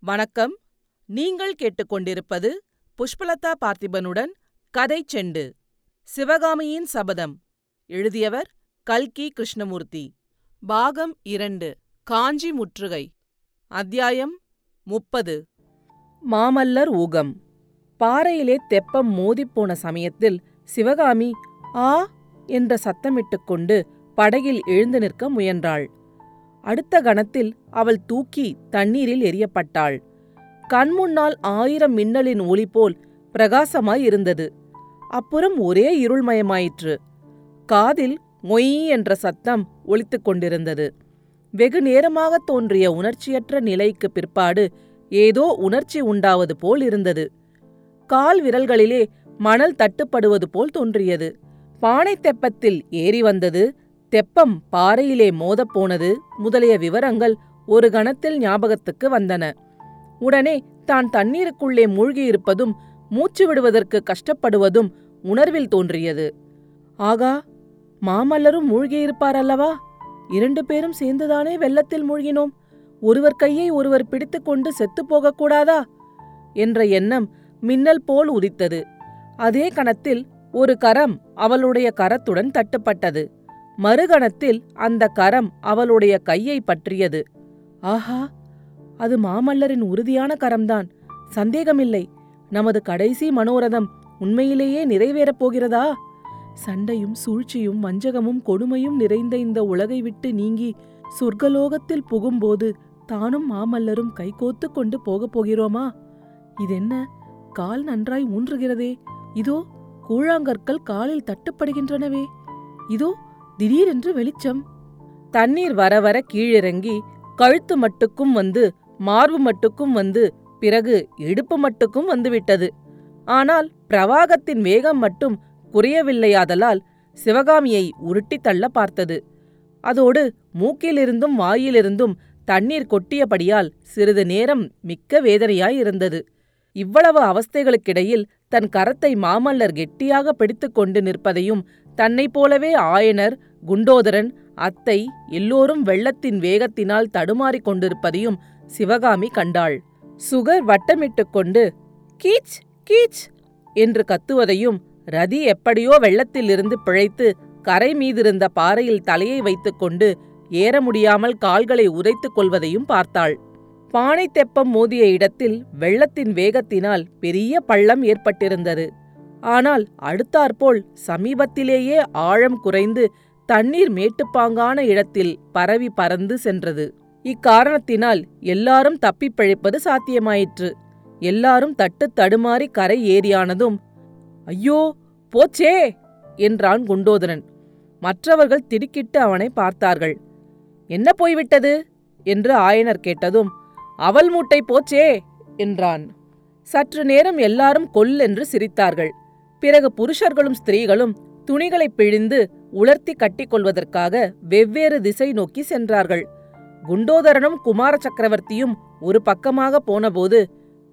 வணக்கம். நீங்கள் கேட்டுக்கொண்டிருப்பது புஷ்பலதா பார்த்திபனுடன் கதை செண்டு சிவகாமியின் சபதம். எழுதியவர் கல்கி கிருஷ்ணமூர்த்தி. பாகம் இரண்டு காஞ்சி முற்றுகை. அத்தியாயம் முப்பது. மாமல்லர் ஊகம். பாறையிலே தெப்பம் மோதிப்போன சமயத்தில் சிவகாமி ஆ என்ற சத்தமிட்டுக் கொண்டு படகில் எழுந்து நிற்க முயன்றாள். அடுத்த கணத்தில் அவள் தூக்கி தண்ணீரில் எரியப்பட்டாள் கண்முன்னால் ஆயிரம் மின்னலின் ஒளி போல் பிரகாசமாய் இருந்தது. அப்புறம் ஒரே இருள்மயமாயிற்று. காதில் மொய் என்ற சத்தம் ஒலித்துக் கொண்டிருந்தது. வெகு நேரமாக தோன்றிய உணர்ச்சியற்ற நிலைக்கு பிற்பாடு ஏதோ உணர்ச்சி உண்டாவது போல் இருந்தது. கால் விரல்களிலே மணல் தட்டுப்படுவது போல் தோன்றியது. பானை தெப்பத்தில் ஏறி வந்தது. தெப்பம் பாறையிலே மோதப்போனது முதலிய விவரங்கள் ஒரு கணத்தில் ஞாபகத்துக்கு வந்தன. உடனே தான் தண்ணீருக்குள்ளே மூழ்கியிருப்பதும் மூச்சு விடுவதற்கு கஷ்டப்படுவதும் உணர்வில் தோன்றியது. ஆகா மாமல்லரும் மூழ்கியிருப்பார் அல்லவா இரண்டு பேரும் சேர்ந்துதானே வெள்ளத்தில் மூழ்கினோம். ஒருவர் கையை ஒருவர் பிடித்துக்கொண்டு செத்துப் போகக்கூடாதா? என்ற எண்ணம் மின்னல் போல் உதித்தது. அதே கணத்தில் ஒரு கரம் அவளுடைய கரத்துடன் தட்டுப்பட்டது. மறுகணத்தில் அந்த கரம் அவளுடைய கையை பற்றியது. ஆஹா அது மாமல்லரின் உறுதியான கரம்தான். சந்தேகமில்லை. நமது கடைசி மனோரதம் உண்மையிலேயே நிறைவேறப் போகிறதா? சண்டையும் சூழ்ச்சியும் வஞ்சகமும் கொடுமையும் நிறைந்த இந்த உலகை விட்டு நீங்கி சொர்க்கலோகத்தில் புகும்போது தானும் மாமல்லரும் கைகோத்து கொண்டு போகப் போகிறோமா? இதென்ன? கால் நன்றாய் ஊன்றுகிறதே. இதோ கூழாங்கற்கள் காலில் தட்டுப்படுகின்றனவே. இதோ திடீரென்று வெளிச்சம். தண்ணீர் வர வர கீழிறங்கி கழுத்து மட்டுக்கும் வந்து மார்பு மட்டுக்கும் வந்து பிறகு இடுப்பு மட்டுக்கும் வந்துவிட்டது ஆனால் பிரவாகத்தின் வேகம் மட்டும் குறையவில்லையாதலால் சிவகாமியை உருட்டித் தள்ள பார்த்தது. அதோடு மூக்கிலிருந்தும் வாயிலிருந்தும் தண்ணீர் கொட்டியபடியால் சிறிது நேரம் மிக்க வேதனையாயிருந்தது இவ்வளவு அவஸ்தைகளுக்கிடையில் தன் கரத்தை மாமல்லர் கெட்டியாக பிடித்துக்கொண்டு நிற்பதையும் தன்னைப் போலவே ஆயனர் குண்டோதரன் அத்தை எல்லோரும் வெள்ளத்தின் வேகத்தினால் தடுமாறிக் கொண்டிருப்பதையும் சிவகாமி கண்டாள். சுகர் வட்டமிட்டுக் கொண்டு கீச் கீச் என்று கத்துவதையும் ரதி எப்படியோ வெள்ளத்திலிருந்து பிழைத்து கரை மீதிருந்த பாறையில் தலையை வைத்துக்கொண்டு ஏற முடியாமல் கால்களை உதைத்துக் கொள்வதையும் பார்த்தாள். பானை தெப்பம் மோதிய இடத்தில் வெள்ளத்தின் வேகத்தினால் பெரிய பள்ளம் ஏற்பட்டிருந்தது. ஆனால் அடுத்தாற்போல் சமீபத்திலேயே ஆழம் குறைந்து தண்ணீர் மேட்டுப்பாங்கான இடத்தில் பரவி பறந்து சென்றது. இக்காரணத்தினால் எல்லாரும் தப்பிப் பிழைப்பது சாத்தியமாயிற்று. எல்லாரும் தட்டு தடுமாறி கரை ஏறியானதும் ஐயோ போச்சே! என்றான் குண்டோதரன். மற்றவர்கள் திடுக்கிட்டு அவனை பார்த்தார்கள். என்ன போய்விட்டது? என்று ஆயனர் கேட்டதும் அவல் மூட்டை போச்சே! என்றான். சற்று நேரம் எல்லாரும் கொல்லென்று சிரித்தார்கள். பிறகு புருஷர்களும் ஸ்திரீகளும் துணிகளை பிழிந்து உலர்த்தி கட்டிக்கொள்வதற்காக வெவ்வேறு திசை நோக்கி சென்றார்கள். குண்டோதரனும் குமார சக்கரவர்த்தியும் ஒரு பக்கமாக போனபோது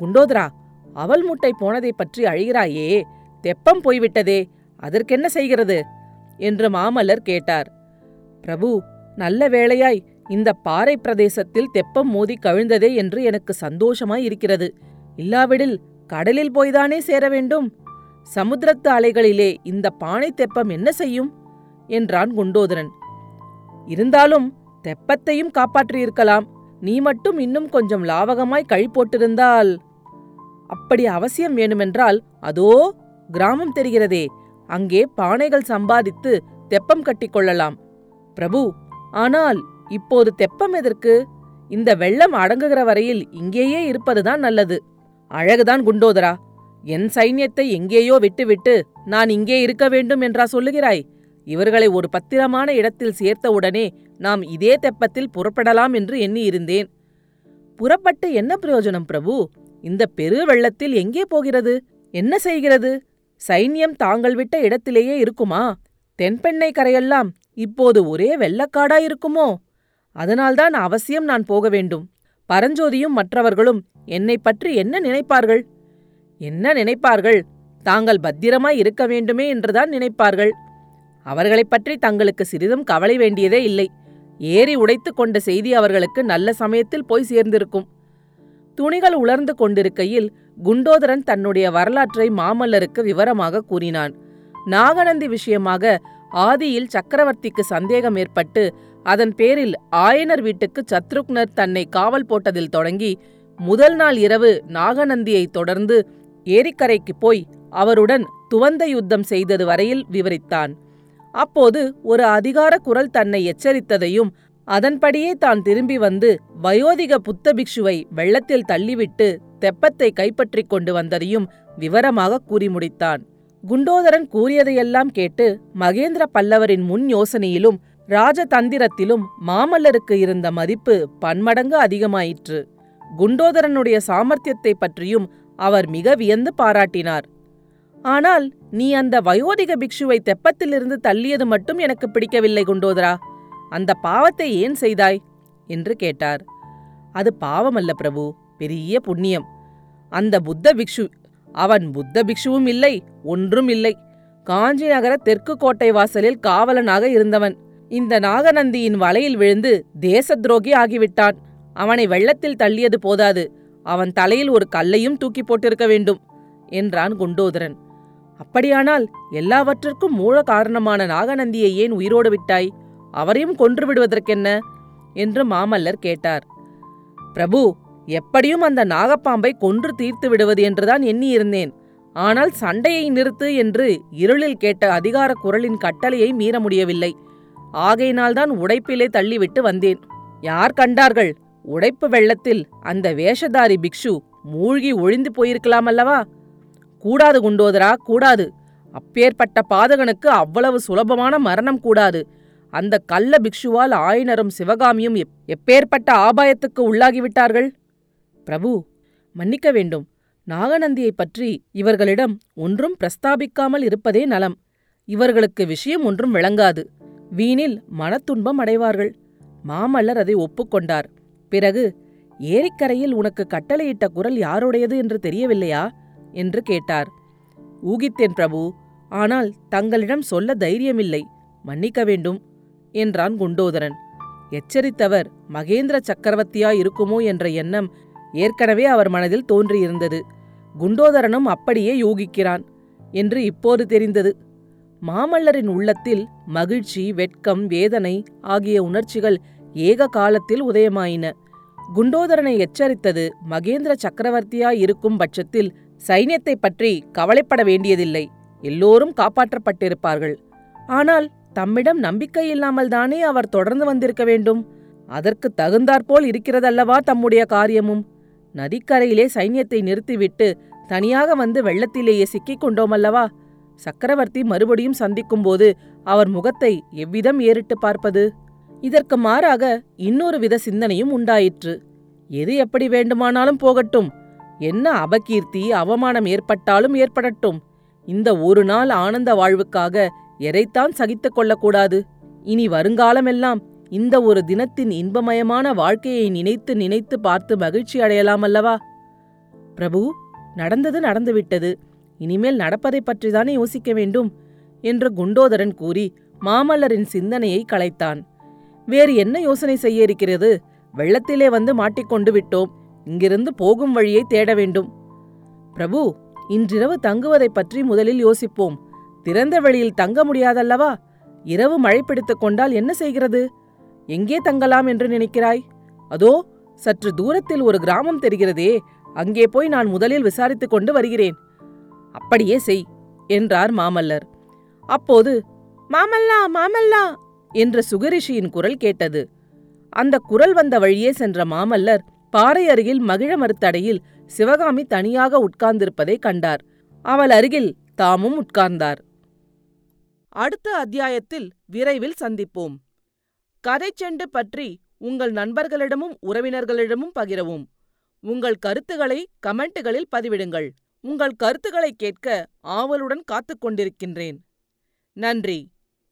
குண்டோதரா அவல் முட்டை போனதைப் பற்றி அழிகிறாயே தெப்பம் போய்விட்டதே அதற்கென்ன செய்கிறது? என்று மாமல்லர் கேட்டார். பிரபு நல்ல வேளையாய் இந்த பாறை பிரதேசத்தில் தெப்பம் மோதி கவிழ்ந்ததே என்று எனக்கு சந்தோஷமாய் இருக்கிறது இல்லாவிடில் கடலில் போய்தானே சேர வேண்டும்? சமுத்திரத்து அலைகளிலே இந்த பானை தெப்பம் என்ன செய்யும்? என்றான் குண்டோதரன். இருந்தாலும் தெப்பத்தையும் காப்பாற்றியிருக்கலாம். நீ மட்டும் இன்னும் கொஞ்சம் லாவகமாய் கழி போட்டிருந்தால். அப்படி அவசியம் வேணுமென்றால் அதோ கிராமம் தெரிகிறதே. அங்கே பானைகள் சம்பாதித்து தெப்பம் கட்டிக்கொள்ளலாம் பிரபு ஆனால் இப்போது தெப்பம் எதற்கு? இந்த வெள்ளம் அடங்குகிற வரையில் இங்கேயே இருப்பதுதான் நல்லது. அழகுதான் குண்டோதரா. என் சைன்யத்தை எங்கேயோ விட்டுவிட்டு நான் இங்கே இருக்க வேண்டும் என்றா சொல்லுகிறாய்? இவர்களை ஒரு பத்திரமான இடத்தில் சேர்த்தவுடனே நாம் இதே தெப்பத்தில் புறப்படலாம் என்று எண்ணியிருந்தேன். புறப்பட்டு என்ன பிரயோஜனம் பிரபு? இந்த பெரு வெள்ளத்தில் எங்கே போகிறது? என்ன செய்கிறது? சைன்யம் தாங்கள் விட்ட இடத்திலேயே இருக்குமா? தென்பெண்ணை கரையெல்லாம் இப்போது ஒரே வெள்ளக்காடா இருக்குமோ? அதனால்தான் அவசியம் நான் போக வேண்டும். பரஞ்சோதியும் மற்றவர்களும் என்னை பற்றி என்ன நினைப்பார்கள்? என்ன நினைப்பார்கள்? தாங்கள் பத்திரமாய் இருக்க வேண்டுமே என்றுதான் நினைப்பார்கள். அவர்களைப் பற்றி தங்களுக்கு சிறிதும் கவலை வேண்டியதே இல்லை. ஏறி உடைத்து கொண்ட செய்தி அவர்களுக்கு நல்ல சமயத்தில் போய் சேர்ந்திருக்கும். துணிகள் உலர்ந்து கொண்டிருக்கையில் குண்டோதரன் தன்னுடைய வரலாற்றை மாமல்லருக்கு விவரமாக கூறினான். நாகநந்தி விஷயமாக ஆதியில் சக்கரவர்த்திக்கு சந்தேகம் ஏற்பட்டு அதன் பேரில் ஆயனர் வீட்டுக்கு சத்ருக்னர் தன்னை காவல் போட்டதில் தொடங்கி முதல் நாள் இரவு நாகநந்தியை தொடர்ந்து ஏரிக்கரைக்கு போய் அவருடன் துவந்த யுத்தம் செய்தது வரையில் விவரித்தான். அப்போது ஒரு அதிகார குரல் தன்னை எச்சரித்ததையும் அதன்படியே தான் திரும்பி வந்து வயோதிக புத்த பிக்ஷுவை வெள்ளத்தில் தள்ளிவிட்டு தெப்பத்தை கைப்பற்றிக் கொண்டு வந்ததையும் விவரமாக கூறி முடித்தான். குண்டோதரன் கூறியதையெல்லாம் கேட்டு மகேந்திர பல்லவரின் முன் யோசனையிலும் ராஜதந்திரத்திலும் மாமல்லருக்கு இருந்த மதிப்பு பன்மடங்கு அதிகமாயிற்று. குண்டோதரனுடைய சாமர்த்தியத்தை பற்றியும் அவர் மிக வியந்து பாராட்டினார். ஆனால் நீ அந்த வயோதிக பிக்ஷுவை தெப்பத்திலிருந்து தள்ளியது மட்டும் எனக்கு பிடிக்கவில்லை குண்டோதரா. அந்த பாவத்தை ஏன் செய்தாய்? என்று கேட்டார். அது பாவமல்ல பிரபு பெரிய புண்ணியம். அந்த புத்த பிக்ஷு அவன் புத்த பிக்ஷுவும் இல்லை ஒன்றும் இல்லை. காஞ்சி நகர தெற்கு கோட்டை வாசலில் காவலனாக இருந்தவன். இந்த நாகநந்தியின் வலையில் விழுந்து தேச துரோகி ஆகிவிட்டான். அவனை வெள்ளத்தில் தள்ளியது போதாது. அவன் தலையில் ஒரு கல்லையும் தூக்கி போட்டிருக்க வேண்டும் என்றான் குண்டோதரன். அப்படியானால் எல்லாவற்றிற்கும் மூல காரணமான நாகநந்தியை ஏன் உயிரோடு விட்டாய்? அவரையும் கொன்று விடுவதற்கென்ன? என்று மாமல்லர் கேட்டார். பிரபு எப்படியும் அந்த நாகப்பாம்பை கொன்று தீர்த்து விடுவது என்றுதான் எண்ணியிருந்தேன். ஆனால் சண்டையை நிறுத்து என்று இருளில் கேட்ட அதிகார குரலின் கட்டளையை மீற முடியவில்லை. ஆகையினால்தான் உடைப்பிலே தள்ளிவிட்டு வந்தேன். யார் கண்டார்கள்? உடைப்பு வெள்ளத்தில் அந்த வேஷதாரி பிக்ஷு மூழ்கி ஒழிந்து போயிருக்கலாம் அல்லவா கூடாது குண்டோதரா கூடாது. அப்பேற்பட்ட பாதகனுக்கு அவ்வளவு சுலபமான மரணம் கூடாது. அந்த கள்ள பிக்ஷுவால் ஆயினரும் சிவகாமியும் எப்பேற்பட்ட ஆபாயத்துக்கு உள்ளாகிவிட்டார்கள்? பிரபு மன்னிக்க வேண்டும். நாகநந்தியைப் பற்றி இவர்களிடம் ஒன்றும் பிரஸ்தாபிக்காமல் இருப்பதே நலம். இவர்களுக்கு விஷயம் ஒன்றும் விளங்காது. வீணில் மனத்துன்பம் அடைவார்கள். மாமல்லர் அதை ஒப்புக்கொண்டார். பிறகு ஏரிக்கரையில் உனக்கு கட்டளையிட்ட குரல் யாருடையது என்று தெரியவில்லையா? என்று கேட்டார். ஊகித்தேன் பிரபு ஆனால் தங்களிடம் சொல்ல தைரியமில்லை மன்னிக்க வேண்டும் என்றான் குண்டோதரன். எச்சரித்தவர் மகேந்திர சக்கரவர்த்தியா இருக்குமோ என்ற எண்ணம் ஏற்கனவே அவர் மனதில் தோன்றியிருந்தது. குண்டோதரனும் அப்படியே யோகிக்கிறான் என்று இப்போது தெரிந்தது. மாமல்லரின் உள்ளத்தில் மகிழ்ச்சி வெட்கம் வேதனை ஆகிய உணர்ச்சிகள் ஏக காலத்தில் உதயமாயின. குண்டோதரனை எச்சரித்தது மகேந்திர சக்கரவர்த்தியா இருக்கும் பட்சத்தில் சைன்யத்தை பற்றி கவலைப்பட வேண்டியதில்லை. எல்லோரும் காப்பாற்றப்பட்டிருப்பார்கள். ஆனால் தம்மிடம் நம்பிக்கை இல்லாமல் தானே அவர் தொடர்ந்து வந்திருக்க வேண்டும்? அதற்கு தகுந்தாற்போல் இருக்கிறதல்லவா தம்முடைய காரியமும்? நதிக்கரையிலே சைன்யத்தை நிறுத்திவிட்டு தனியாக வந்து வெள்ளத்திலேயே சிக்கிக் கொண்டோமல்லவா? சக்கரவர்த்தி மறுபடியும் சந்திக்கும்போது அவர் முகத்தை எவ்விதம் ஏறிட்டு பார்ப்பது? இதற்கு மாறாக இன்னொரு வித சிந்தனையும் உண்டாயிற்று. எது எப்படி வேண்டுமானாலும் போகட்டும். என்ன அபகீர்த்தி அவமானம் ஏற்பட்டாலும் ஏற்படட்டும். இந்த ஒரு நாள் ஆனந்த வாழ்வுக்காக எதைத்தான் சகித்துக் கொள்ளக்கூடாது. இனி வருங்காலமெல்லாம் இந்த ஒரு தினத்தின் இன்பமயமான வாழ்க்கையை நினைத்து நினைத்து பார்த்து மகிழ்ச்சி அடையலாம் அல்லவா? பிரபு நடந்தது நடந்துவிட்டது. இனிமேல் நடப்பதைப் பற்றிதானே யோசிக்க வேண்டும்? என்று குண்டோதரன் கூறி மாமல்லரின் சிந்தனையை கலைத்தான் வேறு என்ன யோசனை செய்ய இருக்கிறது? வெள்ளத்திலே வந்து மாட்டிக்கொண்டு விட்டோம். இங்கிருந்து போகும் வழியை தேட வேண்டும். பிரபு இன்றிரவு தங்குவதைப் பற்றி முதலில் யோசிப்போம். திறந்த வெளியில் தங்க முடியாதல்லவா? இரவு மழை பிடித்துக் கொண்டால் என்ன செய்கிறது? எங்கே தங்கலாம் என்று நினைக்கிறாய்? அதோ சற்று தூரத்தில் ஒரு கிராமம் தெரிகிறதே. அங்கே போய் நான் முதலில் விசாரித்துக் கொண்டு வருகிறேன். அப்படியே செய் என்றார் மாமல்லர். அப்போது மாமல்லா மாமல்லா என்ற சுகரிஷியின் குரல் கேட்டது. அந்த குரல் வந்த வழியே சென்ற மாமல்லர் பாறை அருகில் மகிழ மறுத்தடையில் சிவகாமி தனியாக உட்கார்ந்திருப்பதை கண்டார். அவள் அருகில் தாமும் உட்கார்ந்தார். அடுத்த அத்தியாயத்தில் விரைவில் சந்திப்போம். கதை செண்டு பற்றி உங்கள் நண்பர்களிடமும் உறவினர்களிடமும் பகிரவும். உங்கள் கருத்துக்களை கமெண்ட்டுகளில் பதிவிடுங்கள். உங்கள் கருத்துக்களை கேட்க ஆவலுடன் காத்துக் கொண்டிருக்கின்றேன். நன்றி.